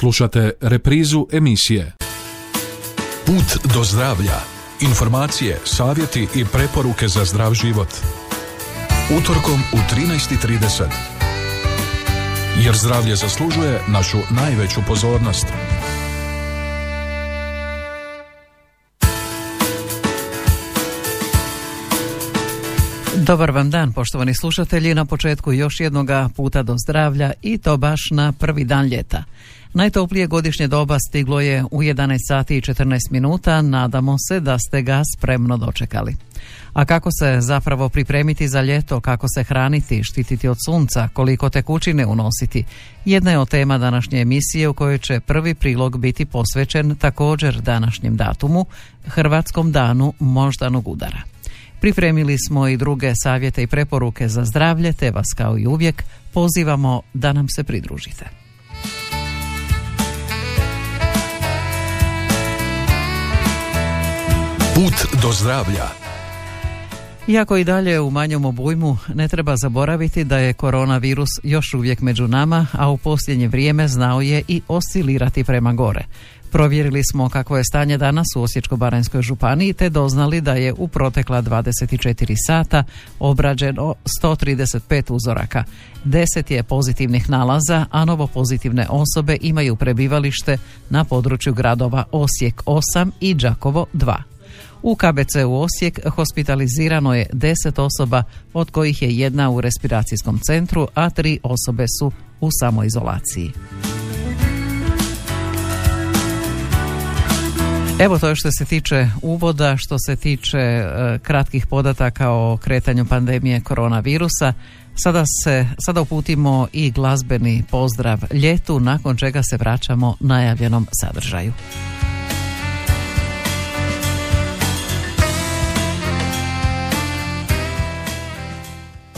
Slušate reprizu emisije Put do zdravlja. Informacije, savjeti i preporuke za zdrav život. Utorkom u 13.30. Jer zdravlje zaslužuje našu najveću pozornost. Dobar vam dan, poštovani slušatelji, na početku još jednoga puta do zdravlja i to baš na prvi dan ljeta. Najtoplije godišnje doba stiglo je u 11 sati i 14 minuta, nadamo se da ste ga spremno dočekali. A kako se zapravo pripremiti za ljeto, kako se hraniti, štititi od sunca, koliko tekućine unositi, jedna je od tema današnje emisije u kojoj će prvi prilog biti posvećen također današnjem datumu, Hrvatskom danu moždanog udara. Pripremili smo i druge savjete i preporuke za zdravlje, te vas kao i uvijek pozivamo da nam se pridružite. Put do zdravlja. Iako i dalje u manjem obujmu, ne treba zaboraviti da je koronavirus još uvijek među nama, a u posljednje vrijeme znao je i oscilirati prema gore. Provjerili smo kakvo je stanje danas u Osječko-baranjskoj županiji te doznali da je u protekla 24 sata obrađeno 135 uzoraka. 10 je pozitivnih nalaza, a novo pozitivne osobe imaju prebivalište na području gradova Osijek 8 i Đakovo 2. U KBC u Osijek hospitalizirano je 10 osoba, od kojih je jedna u respiracijskom centru, a tri osobe su u samoizolaciji. Evo to što se tiče uvoda, što se tiče e, kratkih podataka o kretanju pandemije koronavirusa. Sada se sada uputimo i glazbeni pozdrav ljetu, nakon čega se vraćamo najavljenom sadržaju.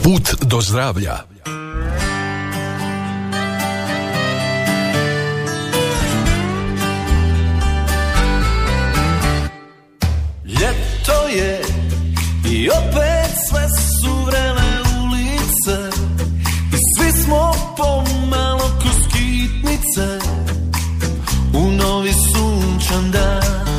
Put do zdravlja. Ljeto je i opet sve su vrele ulice. I svi smo pomalo kroz kitnice. U novi sunčan dan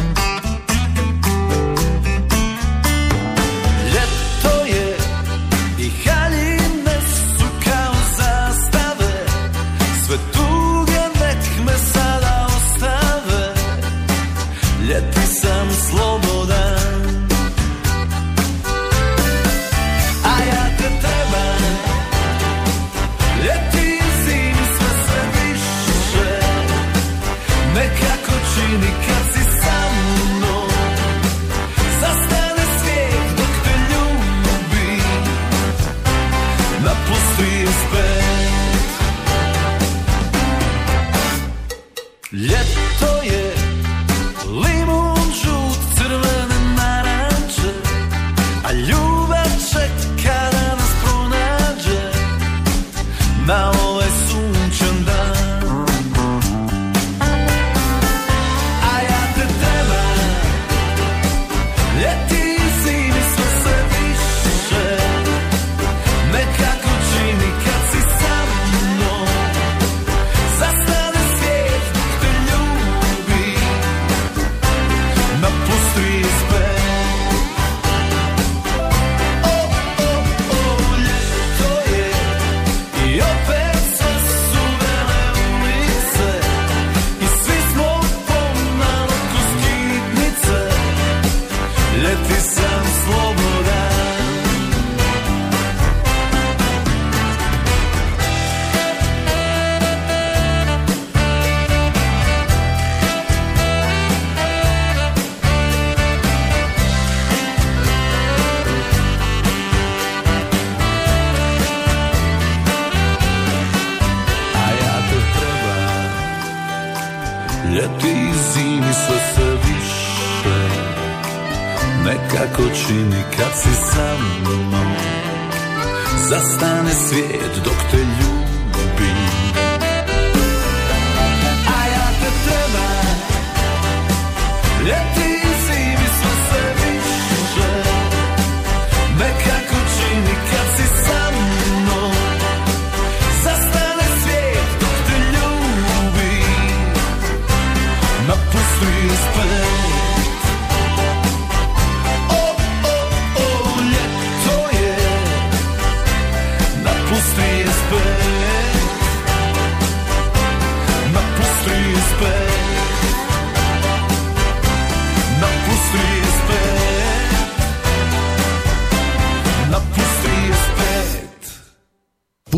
wie, dokter Lou.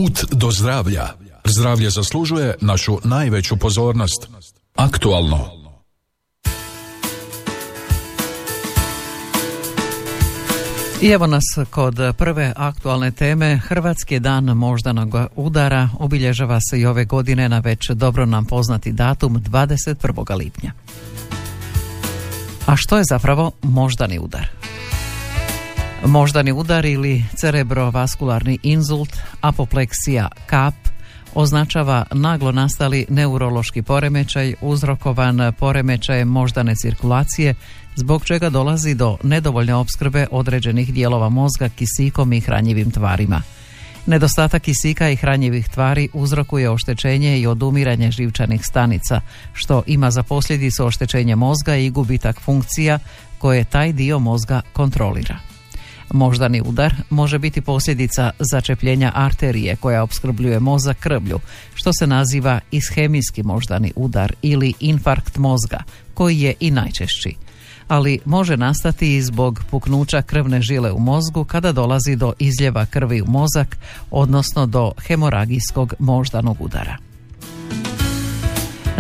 Put do zdravlja. Zdravlje zaslužuje našu najveću pozornost. Aktualno. I evo nas kod prve aktualne teme. Hrvatski dan moždanog udara obilježava se i ove godine na već dobro nam poznati datum 21. lipnja. A što je zapravo moždani udar? Moždani udar ili cerebrovaskularni inzult, apopleksija, kap, označava naglo nastali neurološki poremećaj uzrokovan poremećajem moždane cirkulacije zbog čega dolazi do nedovoljne opskrbe određenih dijelova mozga kisikom i hranjivim tvarima. Nedostatak kisika i hranjivih tvari uzrokuje oštećenje i odumiranje živčanih stanica, što ima za posljedicu oštećenje mozga i gubitak funkcija koje taj dio mozga kontrolira. Moždani udar može biti posljedica začepljenja arterije koja opskrbljuje mozak krvlju, što se naziva ishemijski moždani udar ili infarkt mozga, koji je i najčešći ali može nastati i zbog puknuća krvne žile u mozgu kada dolazi do izljeva krvi u mozak, odnosno do hemoragijskog moždanog udara.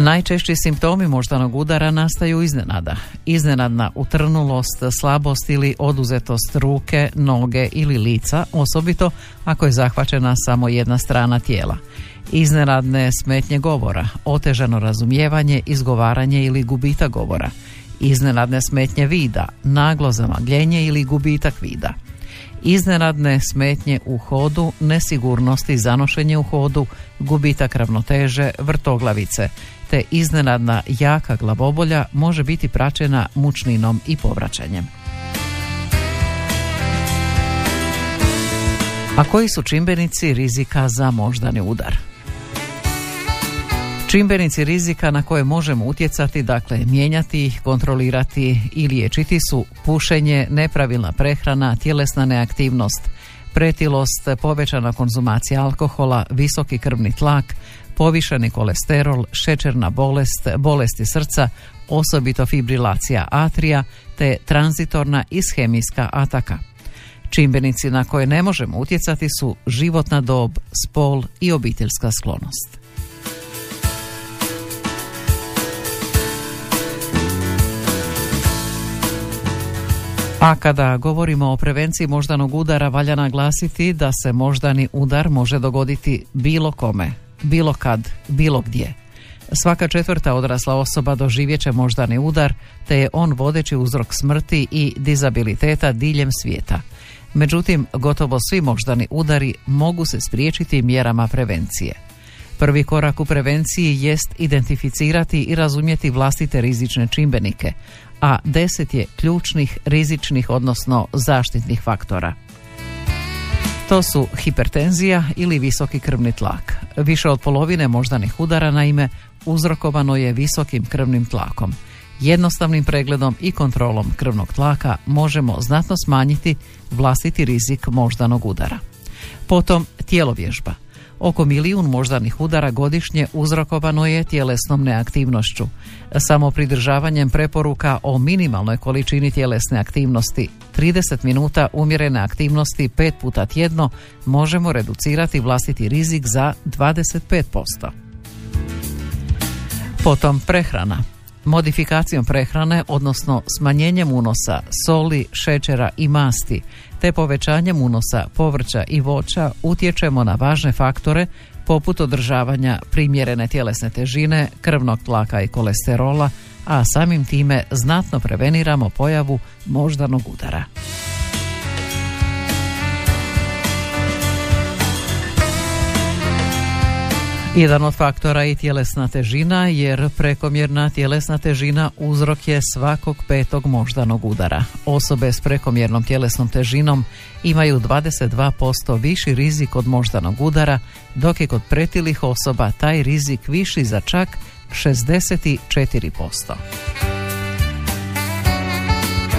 Najčešći simptomi moždanog udara nastaju iznenada. Iznenadna utrnulost, slabost ili oduzetost ruke, noge ili lica, osobito ako je zahvaćena samo jedna strana tijela. Iznenadne smetnje govora, otežano razumijevanje, izgovaranje ili gubita govora. Iznenadne smetnje vida, naglo zamagljenje ili gubitak vida iznenadne smetnje u hodu, nesigurnosti zanošenje u hodu, gubitak ravnoteže, vrtoglavice, te iznenadna jaka glavobolja može biti praćena mučninom i povraćanjem. A koji su čimbenici rizika za moždani udar? Čimbenici rizika na koje možemo utjecati, dakle mijenjati ih, kontrolirati i liječiti su pušenje, nepravilna prehrana, tjelesna neaktivnost, pretilost, povećana konzumacija alkohola, visoki krvni tlak, povišeni kolesterol, šećerna bolest, bolesti srca, osobito fibrilacija atrija te tranzitorna ishemijska ataka. Čimbenici na koje ne možemo utjecati su životna dob, spol i obiteljska sklonost. A kada govorimo o prevenciji moždanog udara, valja naglasiti da se moždani udar može dogoditi bilo kome, bilo kad, bilo gdje. Svaka četvrta odrasla osoba doživjet će moždani udar, te je on vodeći uzrok smrti i dizabiliteta diljem svijeta. Međutim, gotovo svi moždani udari mogu se spriječiti mjerama prevencije. Prvi korak u prevenciji jest identificirati i razumjeti vlastite rizične čimbenike, a deset je ključnih rizičnih odnosno zaštitnih faktora. To su hipertenzija ili visoki krvni tlak. Više od polovine moždanih udara naime uzrokovano je visokim krvnim tlakom. Jednostavnim pregledom i kontrolom krvnog tlaka možemo znatno smanjiti vlastiti rizik moždanog udara. Potom tjelovježba. Oko milijun moždanih udara godišnje uzrokovano je tjelesnom neaktivnošću. Samo pridržavanjem preporuka o minimalnoj količini tjelesne aktivnosti 30 minuta umjerene aktivnosti pet puta tjedno možemo reducirati vlastiti rizik za 25%. Potom prehrana. Modifikacijom prehrane, odnosno smanjenjem unosa soli, šećera i masti, te povećanjem unosa povrća i voća utječemo na važne faktore poput održavanja primjerene tjelesne težine, krvnog tlaka i kolesterola, a samim time znatno preveniramo pojavu moždanog udara. Jedan od faktora i tjelesna težina, jer prekomjerna tjelesna težina uzrok je svakog petog moždanog udara. Osobe s prekomjernom tjelesnom težinom imaju 22% viši rizik od moždanog udara, dok je kod pretilih osoba taj rizik viši za čak 64%.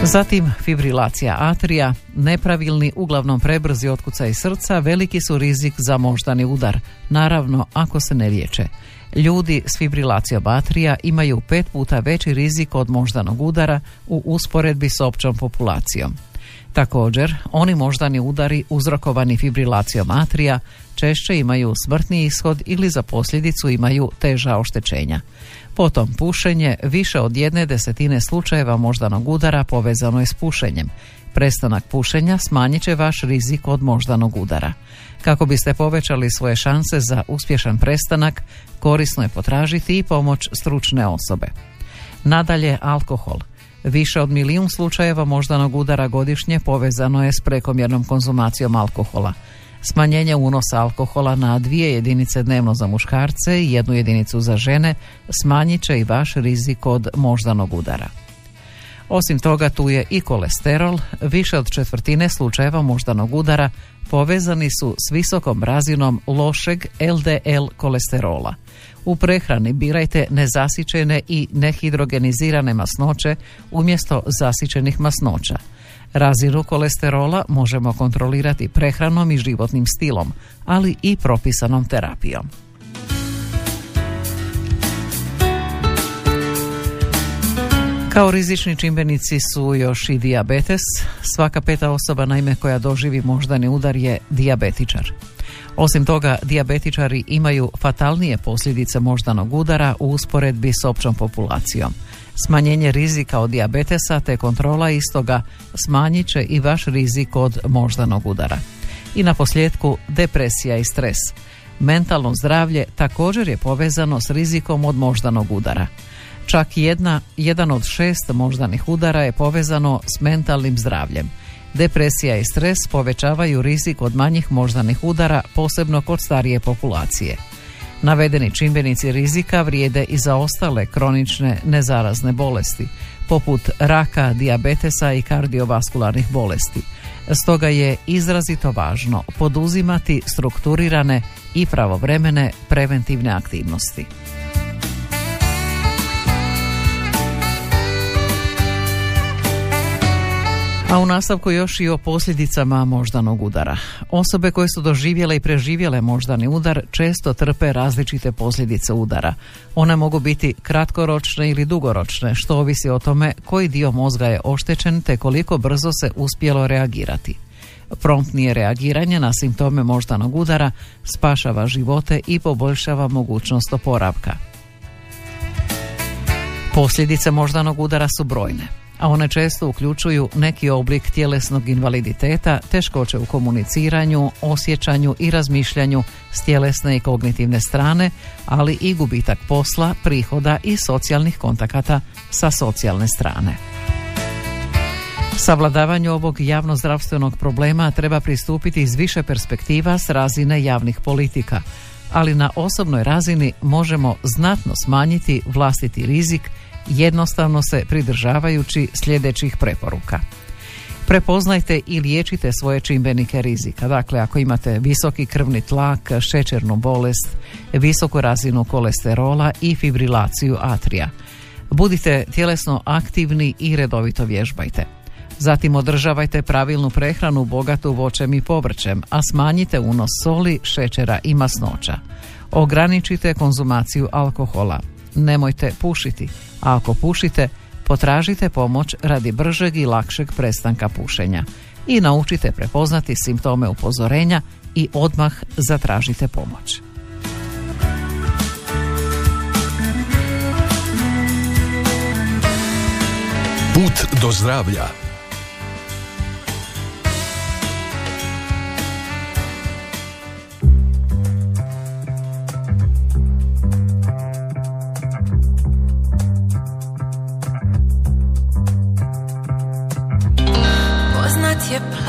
Zatim fibrilacija atrija, nepravilni, uglavnom prebrzi otkucaj srca, veliki su rizik za moždani udar, naravno ako se ne liječe. Ljudi s fibrilacijom atrija imaju pet puta veći rizik od moždanog udara u usporedbi s općom populacijom. Također, oni moždani udari uzrokovani fibrilacijom atrija češće imaju smrtni ishod ili za posljedicu imaju teža oštećenja. Potom pušenje, više od jedne desetine slučajeva moždanog udara povezano je s pušenjem. Prestanak pušenja smanjit će vaš rizik od moždanog udara. Kako biste povećali svoje šanse za uspješan prestanak, korisno je potražiti i pomoć stručne osobe. Nadalje, alkohol. Više od milijun slučajeva moždanog udara godišnje povezano je s prekomjernom konzumacijom alkohola. Smanjenje unosa alkohola na dvije jedinice dnevno za muškarce i jednu jedinicu za žene smanjit će i vaš rizik od moždanog udara. Osim toga tu je i kolesterol, više od četvrtine slučajeva moždanog udara povezani su s visokom razinom lošeg LDL kolesterola. U prehrani birajte nezasićene i nehidrogenizirane masnoće umjesto zasićenih masnoća. Razinu kolesterola možemo kontrolirati prehranom i životnim stilom, ali i propisanom terapijom. Kao rizični čimbenici su još i dijabetes. Svaka peta osoba naime koja doživi moždani udar je dijabetičar. Osim toga, dijabetičari imaju fatalnije posljedice moždanog udara u usporedbi s općom populacijom. Smanjenje rizika od dijabetesa te kontrola istoga smanjit će i vaš rizik od moždanog udara. I na posljedku depresija i stres. Mentalno zdravlje također je povezano s rizikom od moždanog udara. Čak jedna, jedan od šest moždanih udara je povezano s mentalnim zdravljem. Depresija i stres povećavaju rizik od manjih moždanih udara, posebno kod starije populacije. Navedeni čimbenici rizika vrijede i za ostale kronične nezarazne bolesti, poput raka, dijabetesa i kardiovaskularnih bolesti. Stoga je izrazito važno poduzimati strukturirane i pravovremene preventivne aktivnosti. A u nastavku još i o posljedicama moždanog udara. Osobe koje su doživjele i preživjele moždani udar često trpe različite posljedice udara. One mogu biti kratkoročne ili dugoročne, što ovisi o tome koji dio mozga je oštećen te koliko brzo se uspjelo reagirati. Promptnije reagiranje na simptome moždanog udara spašava živote i poboljšava mogućnost oporavka. Posljedice moždanog udara su brojne a one često uključuju neki oblik tjelesnog invaliditeta, teškoće u komuniciranju, osjećanju i razmišljanju s tjelesne i kognitivne strane, ali i gubitak posla, prihoda i socijalnih kontakata sa socijalne strane. Savladavanju ovog javnozdravstvenog problema treba pristupiti iz više perspektiva s razine javnih politika, ali na osobnoj razini možemo znatno smanjiti vlastiti rizik jednostavno se pridržavajući sljedećih preporuka. Prepoznajte i liječite svoje čimbenike rizika. Dakle, ako imate visoki krvni tlak, šećernu bolest, visoku razinu kolesterola i fibrilaciju atrija. Budite tjelesno aktivni i redovito vježbajte. Zatim održavajte pravilnu prehranu bogatu voćem i povrćem, a smanjite unos soli, šećera i masnoća. Ograničite konzumaciju alkohola. Nemojte pušiti a ako pušite, potražite pomoć radi bržeg i lakšeg prestanka pušenja i naučite prepoznati simptome upozorenja i odmah zatražite pomoć. Put do zdravlja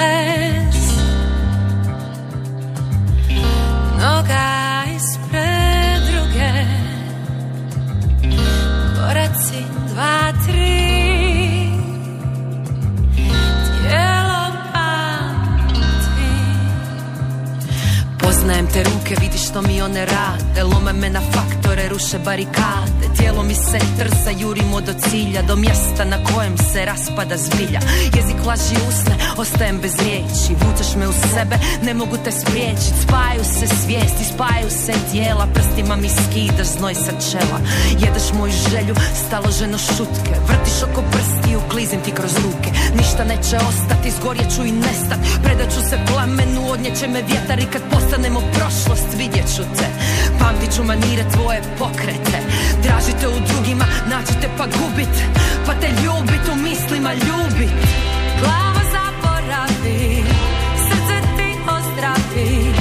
press Noga ispred druge. Koraci dva, Poznajem te ruke vidiš što mi one rade Lome me na faktore, ruše barikade. Tijelo mi se trsa, jurimo do cilja Do mjesta na kojem se raspada zbilja. Jezik laži usne, ostajem bez riječi. Vučeš me u sebe, ne mogu te spriječit. Spajaju se svijesti, spajaju se dijela Prstima mi skidaš znoj sa čela. Jedeš moju želju, staloženo šutke. Vrtiš oko prsti, uklizim ti kroz ruke. Ništa neće ostati, zgorjet ću i nestat. Predat ću se plamenu, odnjeće me vjetar I kad postanemo prošlost, vidjet ću te. Pamtit ću manire tvoje pokrete. Tražite u drugima, naćite pa gubit. Pa te ljubit u mislima ljubit Glava zaboravi, srce ti ozdravi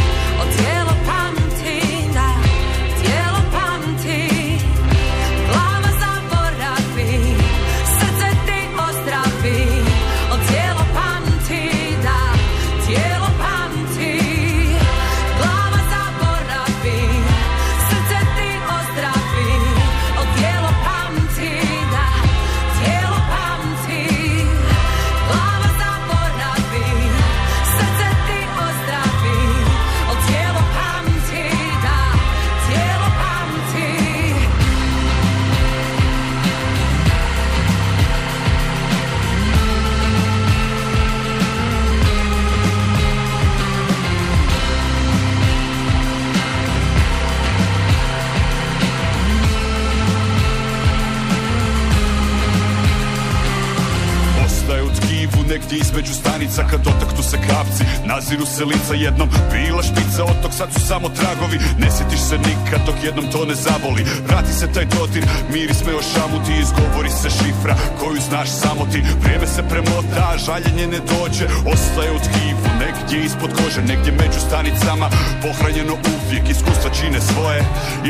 naziru se lica jednom. Bila špica otok, sad su samo tragovi. Ne sjetiš se nikad dok jednom to ne zaboli Vrati se taj dotir, miris me ošamuti Izgovori se šifra koju znaš samo ti. Vrijeme se premota, žaljenje ne dođe Ostaje u tkivu, negdje ispod kože Negdje među stanicama, pohranjeno uvijek Iskustva čine svoje,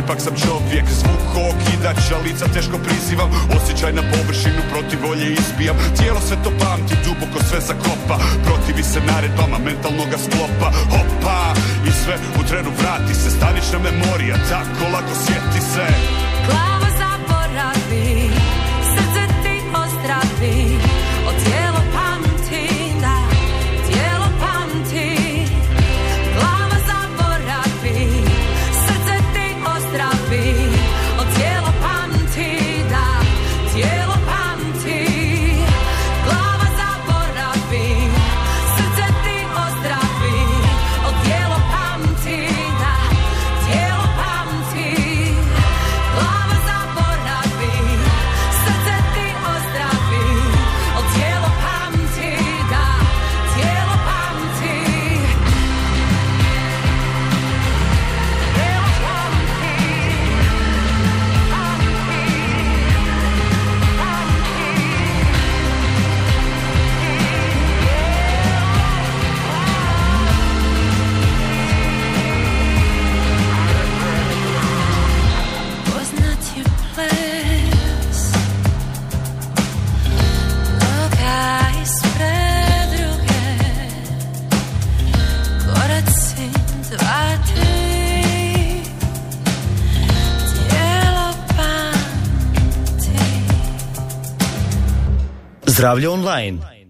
ipak sam čovjek Zvuk okidača, lica teško prizivam. Osjećaj na površinu, protiv volje izbijam. Tijelo sve to pamti, sve zakopa. Protivi se naredbama mentalnoga sklopa. Hopa, i sve u trenu vrati se. Stanična memorija, tako lako sjeti se. Glava Zdravlje online.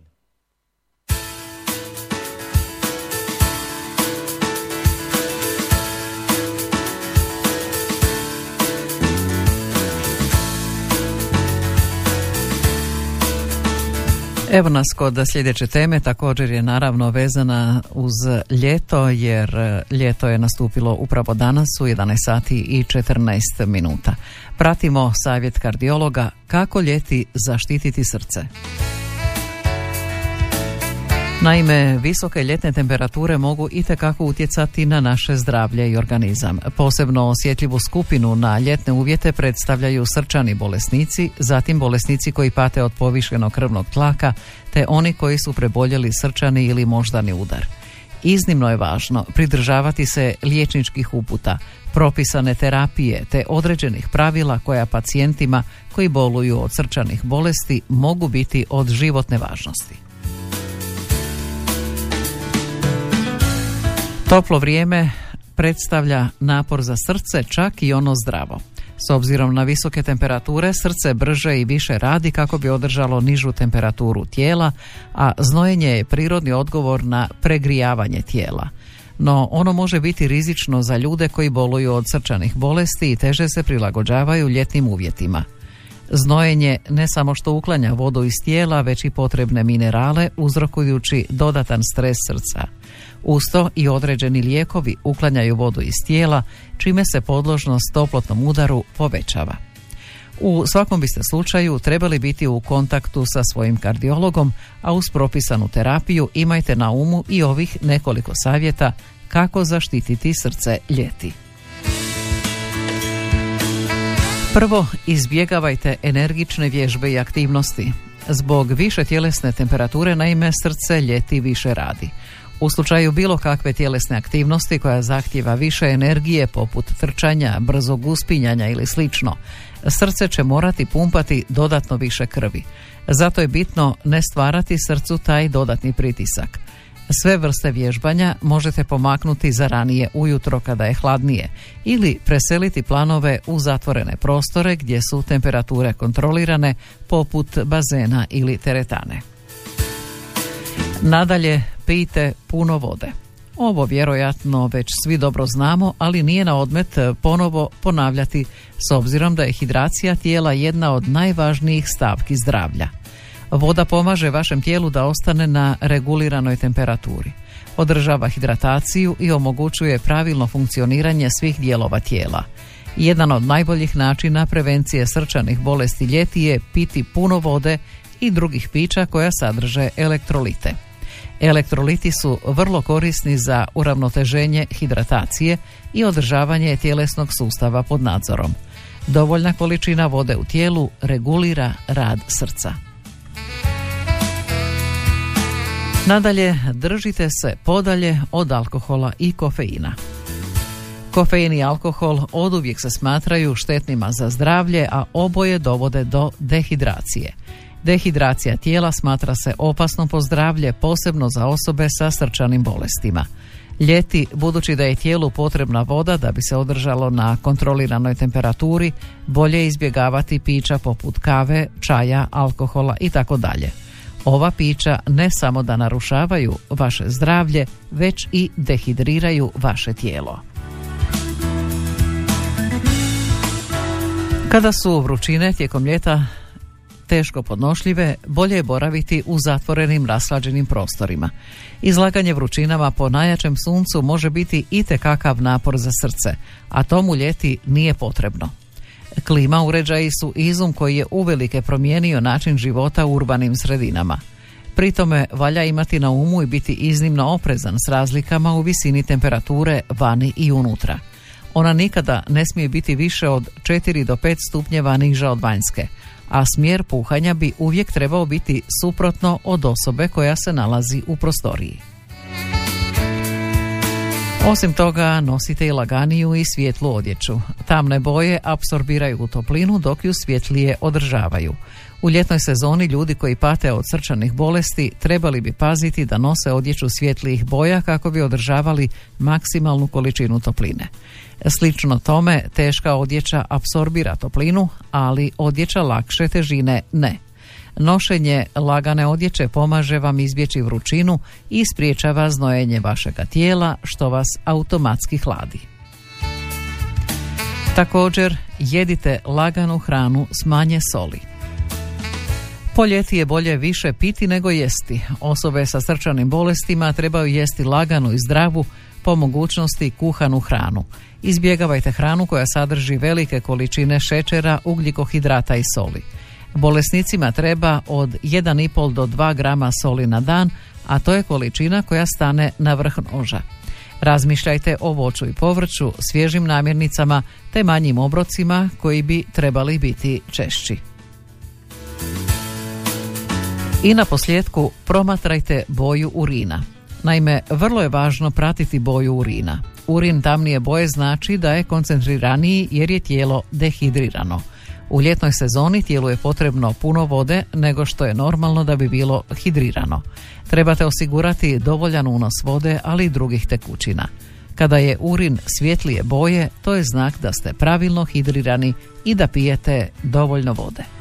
Evo nas kod sljedeće teme, također je naravno vezana uz ljeto, jer e, ljeto je nastupilo upravo danas u 11 sati i 14 minuta. Pratimo savjet kardiologa kako ljeti zaštititi srce. Naime, visoke ljetne temperature mogu itekako utjecati na naše zdravlje i organizam. Posebno osjetljivu skupinu na ljetne uvjete predstavljaju srčani bolesnici, zatim bolesnici koji pate od povišenog krvnog tlaka, te oni koji su preboljeli srčani ili moždani udar. Iznimno je važno pridržavati se liječničkih uputa, propisane terapije te određenih pravila koja pacijentima koji boluju od srčanih bolesti mogu biti od životne važnosti. Toplo vrijeme predstavlja napor za srce, čak i ono zdravo. S obzirom na visoke temperature, srce brže i više radi kako bi održalo nižu temperaturu tijela, a znojenje je prirodni odgovor na pregrijavanje tijela. no ono može biti rizično za ljude koji boluju od srčanih bolesti i teže se prilagođavaju ljetnim uvjetima. Znojenje ne samo što uklanja vodu iz tijela, već i potrebne minerale uzrokujući dodatan stres srca. Usto i određeni lijekovi uklanjaju vodu iz tijela, čime se podložnost toplotnom udaru povećava. U svakom biste slučaju trebali biti u kontaktu sa svojim kardiologom, a uz propisanu terapiju imajte na umu i ovih nekoliko savjeta kako zaštititi srce ljeti. Prvo, izbjegavajte energične vježbe i aktivnosti. Zbog više tjelesne temperature, naime, srce ljeti više radi. U slučaju bilo kakve tjelesne aktivnosti koja zahtjeva više energije poput trčanja, brzog uspinjanja ili slično, srce će morati pumpati dodatno više krvi. Zato je bitno ne stvarati srcu taj dodatni pritisak. Sve vrste vježbanja možete pomaknuti za ranije ujutro kada je hladnije ili preseliti planove u zatvorene prostore gdje su temperature kontrolirane poput bazena ili teretane. Nadalje, pijte puno vode. Ovo vjerojatno već svi dobro znamo, ali nije na odmet ponovo ponavljati s obzirom da je hidracija tijela jedna od najvažnijih stavki zdravlja. Voda pomaže vašem tijelu da ostane na reguliranoj temperaturi. Održava hidrataciju i omogućuje pravilno funkcioniranje svih dijelova tijela. Jedan od najboljih načina prevencije srčanih bolesti ljeti je piti puno vode i drugih pića koja sadrže elektrolite. Elektroliti su vrlo korisni za uravnoteženje hidratacije i održavanje tjelesnog sustava pod nadzorom. Dovoljna količina vode u tijelu regulira rad srca. Nadalje, držite se podalje od alkohola i kofeina. Kofein i alkohol oduvijek se smatraju štetnima za zdravlje, a oboje dovode do dehidracije. Dehidracija tijela smatra se opasnom po zdravlje, posebno za osobe sa srčanim bolestima. Ljeti, budući da je tijelu potrebna voda da bi se održalo na kontroliranoj temperaturi, bolje izbjegavati pića poput kave, čaja, alkohola i tako dalje. Ova pića ne samo da narušavaju vaše zdravlje, već i dehidriraju vaše tijelo. Kada su vrućine tijekom ljeta teško podnošljive, bolje je boraviti u zatvorenim raslađenim prostorima. Izlaganje vrućinama po najjačem suncu može biti i kakav napor za srce, a tomu ljeti nije potrebno. Klima uređaji su izum koji je uvelike promijenio način života u urbanim sredinama. Pri tome valja imati na umu i biti iznimno oprezan s razlikama u visini temperature vani i unutra. Ona nikada ne smije biti više od 4 do 5 stupnjeva niža od vanjske, a smjer puhanja bi uvijek trebao biti suprotno od osobe koja se nalazi u prostoriji. Osim toga, nosite i laganiju i svijetlu odjeću. Tamne boje apsorbiraju toplinu dok ju svjetlije održavaju. U ljetnoj sezoni ljudi koji pate od srčanih bolesti trebali bi paziti da nose odjeću svjetlijih boja kako bi održavali maksimalnu količinu topline. Slično tome, teška odjeća apsorbira toplinu, ali odjeća lakše težine ne. Nošenje lagane odjeće pomaže vam izbjeći vrućinu i spriječava znojenje vašega tijela što vas automatski hladi. Također, jedite laganu hranu s manje soli. Po ljeti je bolje više piti nego jesti. Osobe sa srčanim bolestima trebaju jesti laganu i zdravu, po mogućnosti kuhanu hranu. Izbjegavajte hranu koja sadrži velike količine šećera, ugljikohidrata i soli. Bolesnicima treba od 1,5 do 2 grama soli na dan, a to je količina koja stane na vrh noža. Razmišljajte o voću i povrću, svježim namirnicama te manjim obrocima koji bi trebali biti češći. I na posljedku promatrajte boju urina. Naime, vrlo je važno pratiti boju urina. Urin tamnije boje znači da je koncentriraniji jer je tijelo dehidrirano. U ljetnoj sezoni tijelu je potrebno puno vode nego što je normalno da bi bilo hidrirano. Trebate osigurati dovoljan unos vode, ali i drugih tekućina. Kada je urin svjetlije boje, to je znak da ste pravilno hidrirani i da pijete dovoljno vode.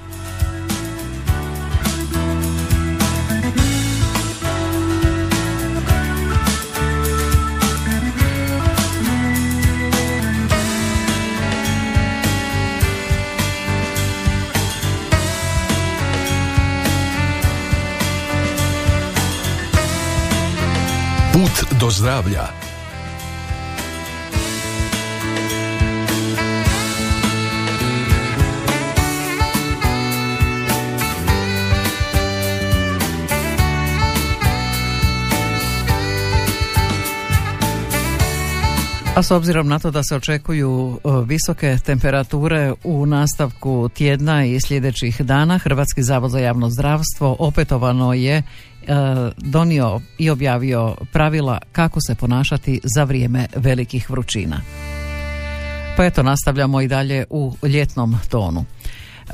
Zdravlja. A s obzirom na to da se očekuju visoke temperature u nastavku tjedna i sljedećih dana, Hrvatski zavod za javno zdravstvo opetovano je donio i objavio pravila kako se ponašati za vrijeme velikih vrućina. Pa eto, nastavljamo i dalje u ljetnom tonu.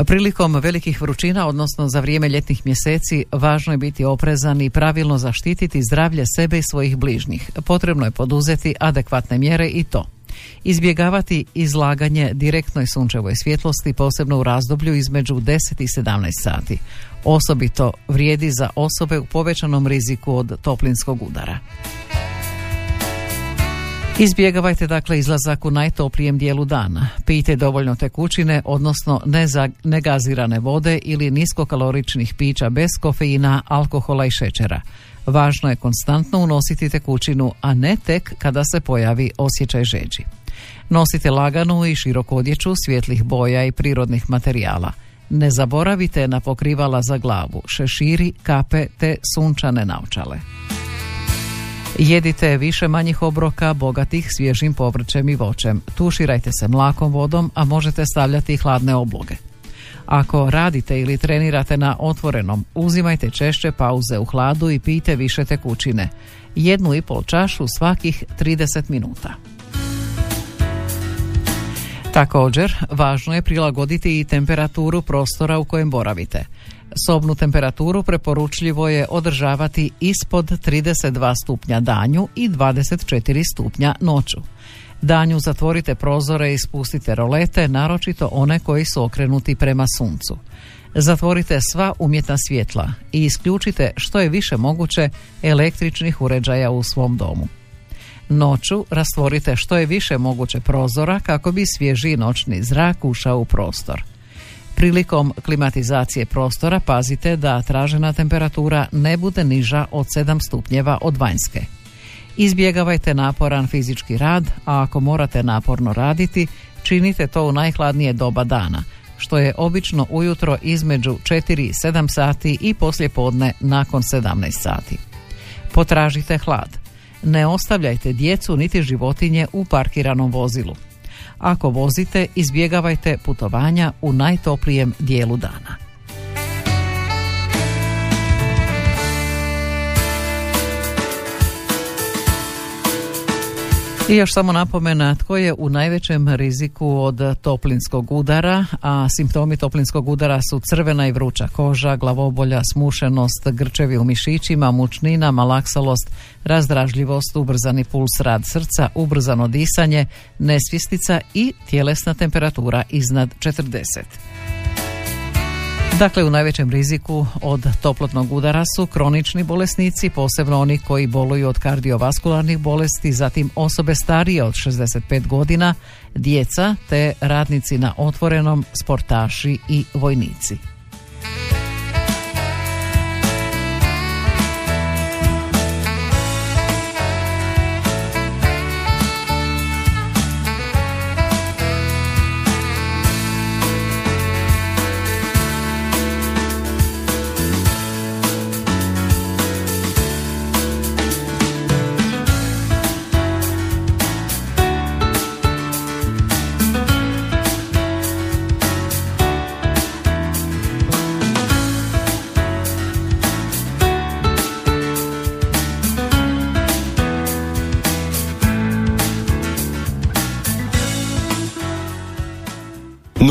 Prilikom velikih vrućina, odnosno za vrijeme ljetnih mjeseci, važno je biti oprezan i pravilno zaštititi zdravlje sebe i svojih bližnjih. Potrebno je poduzeti adekvatne mjere i to. Izbjegavati izlaganje direktnoj sunčevoj svjetlosti, posebno u razdoblju između 10 i 17 sati. Osobito vrijedi za osobe u povećanom riziku od toplinskog udara. Izbjegavajte dakle izlazak u najtoplijem dijelu dana. Pijte dovoljno tekućine, odnosno negazirane vode ili niskokaloričnih pića bez kofeina, alkohola i šećera. Važno je konstantno unositi tekućinu, a ne tek kada se pojavi osjećaj žeđi. Nosite laganu i široku odjeću svjetlih boja i prirodnih materijala. Ne zaboravite na pokrivala za glavu, šeširi, kape te sunčane naočale. Jedite više manjih obroka, bogatih svježim povrćem i voćem. Tuširajte se mlakom vodom, a možete stavljati hladne obloge. Ako radite ili trenirate na otvorenom, uzimajte češće pauze u hladu i pijte više tekućine. Jednu i pol čašu svakih 30 minuta. Također, važno je prilagoditi i temperaturu prostora u kojem boravite. Sobnu temperaturu preporučljivo je održavati ispod 32 stupnja danju i 24 stupnja noću. Danju zatvorite prozore i spustite rolete, naročito one koji su okrenuti prema suncu. Zatvorite sva umjetna svjetla i isključite što je više moguće električnih uređaja u svom domu. Noću rastvorite što je više moguće prozora kako bi svježi noćni zrak ušao u prostor. Prilikom klimatizacije prostora pazite da tražena temperatura ne bude niža od 7 stupnjeva od vanjske. Izbjegavajte naporan fizički rad, a ako morate naporno raditi, činite to u najhladnije doba dana, što je obično ujutro između 4 i 7 sati i poslje podne nakon 17 sati. Potražite hlad. Ne ostavljajte djecu niti životinje u parkiranom vozilu. Ako vozite, izbjegavajte putovanja u najtoplijem dijelu dana. I još samo napomena tko je u najvećem riziku od toplinskog udara, a simptomi toplinskog udara su crvena i vruća koža, glavobolja, smušenost, grčevi u mišićima, mučnina, malaksalost, razdražljivost, ubrzani puls rad srca, ubrzano disanje, nesvjestica i tjelesna temperatura iznad 40. Dakle, u najvećem riziku od toplotnog udara su kronični bolesnici, posebno oni koji boluju od kardiovaskularnih bolesti, zatim osobe starije od 65 godina, djeca te radnici na otvorenom, sportaši i vojnici.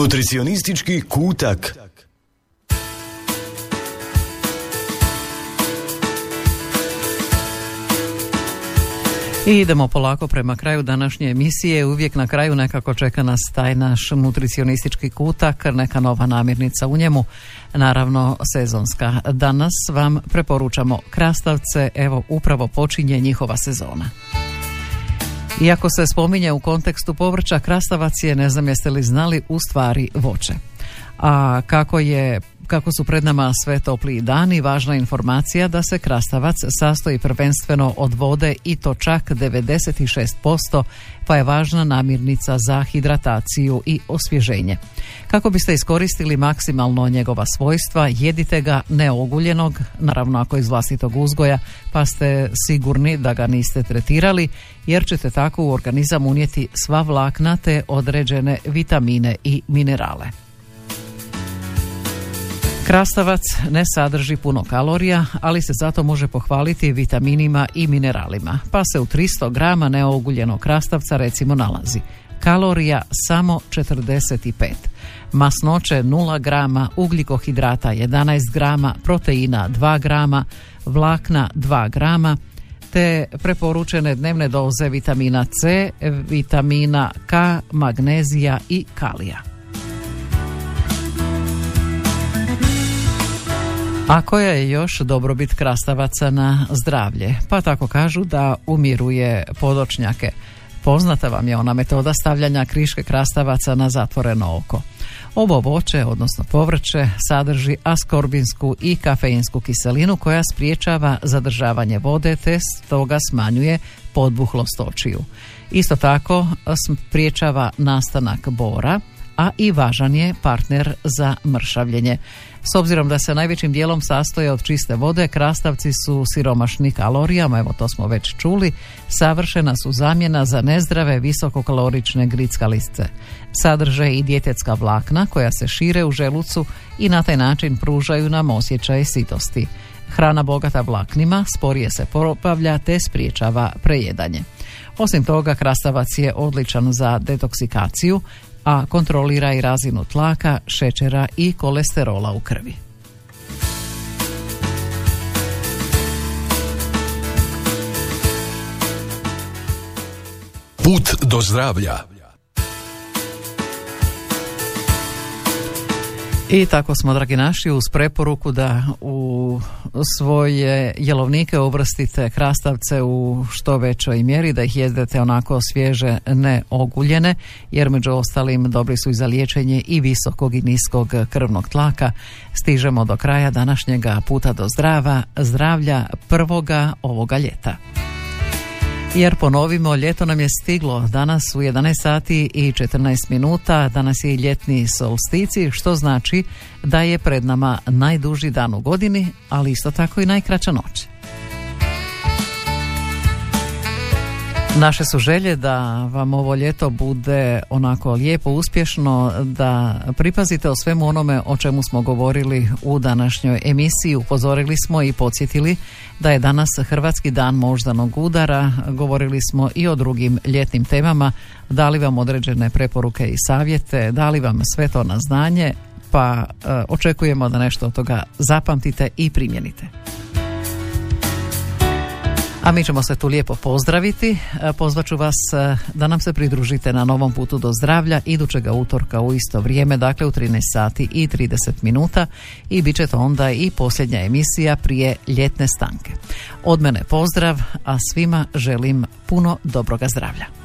Nutricionistički kutak. I idemo polako prema kraju današnje emisije. Uvijek na kraju nekako čeka nas taj naš nutricionistički kutak, neka nova namirnica u njemu, naravno sezonska. Danas vam preporučamo krastavce, evo upravo počinje njihova sezona. Iako se spominje u kontekstu povrća, krastavac je, ne znam jeste li znali, u stvari voće. A kako je kako su pred nama sve topliji dani, važna informacija da se krastavac sastoji prvenstveno od vode i to čak 96%, pa je važna namirnica za hidrataciju i osvježenje. Kako biste iskoristili maksimalno njegova svojstva, jedite ga neoguljenog, naravno ako iz vlastitog uzgoja, pa ste sigurni da ga niste tretirali, jer ćete tako u organizam unijeti sva vlakna te određene vitamine i minerale. Krastavac ne sadrži puno kalorija, ali se zato može pohvaliti vitaminima i mineralima, pa se u 300 grama neoguljenog krastavca recimo nalazi. Kalorija samo 45, masnoće 0 grama, ugljikohidrata 11 grama, proteina 2 grama, vlakna 2 grama, te preporučene dnevne doze vitamina C, vitamina K, magnezija i kalija. A koja je još dobrobit krastavaca na zdravlje? Pa tako kažu da umiruje podočnjake. Poznata vam je ona metoda stavljanja kriške krastavaca na zatvoreno oko. Ovo voće, odnosno povrće, sadrži askorbinsku i kafeinsku kiselinu koja spriječava zadržavanje vode te stoga smanjuje podbuhlost očiju. Isto tako spriječava nastanak bora, a i važan je partner za mršavljenje. S obzirom da se najvećim dijelom sastoje od čiste vode, krastavci su siromašni kalorijama, evo to smo već čuli, savršena su zamjena za nezdrave visokokalorične grickalice. Sadrže i djetetska vlakna koja se šire u želucu i na taj način pružaju nam osjećaj sitosti. Hrana bogata vlaknima sporije se propavlja te spriječava prejedanje. Osim toga, krastavac je odličan za detoksikaciju, a kontrolira i razinu tlaka, šećera i kolesterola u krvi. Put do zdravlja. I tako smo, dragi naši, uz preporuku da u svoje jelovnike uvrstite krastavce u što većoj mjeri, da ih jedete onako svježe, ne oguljene, jer među ostalim dobri su i za liječenje i visokog i niskog krvnog tlaka. Stižemo do kraja današnjega puta do zdrava, zdravlja prvoga ovoga ljeta. Jer ponovimo, ljeto nam je stiglo danas u 11 sati i 14 minuta, danas je i ljetni solstici, što znači da je pred nama najduži dan u godini, ali isto tako i najkraća noć. Naše su želje da vam ovo ljeto bude onako lijepo, uspješno, da pripazite o svemu onome o čemu smo govorili u današnjoj emisiji. Upozorili smo i podsjetili da je danas Hrvatski dan moždanog udara. Govorili smo i o drugim ljetnim temama, dali vam određene preporuke i savjete, dali vam sve to na znanje, pa e, očekujemo da nešto od toga zapamtite i primjenite. A mi ćemo se tu lijepo pozdraviti. E, pozvaću vas e, da nam se pridružite na novom putu do zdravlja idućega utorka u isto vrijeme, dakle u 13 sati i 30 minuta i bit će to onda i posljednja emisija prije ljetne stanke. Od mene pozdrav, a svima želim puno dobroga zdravlja.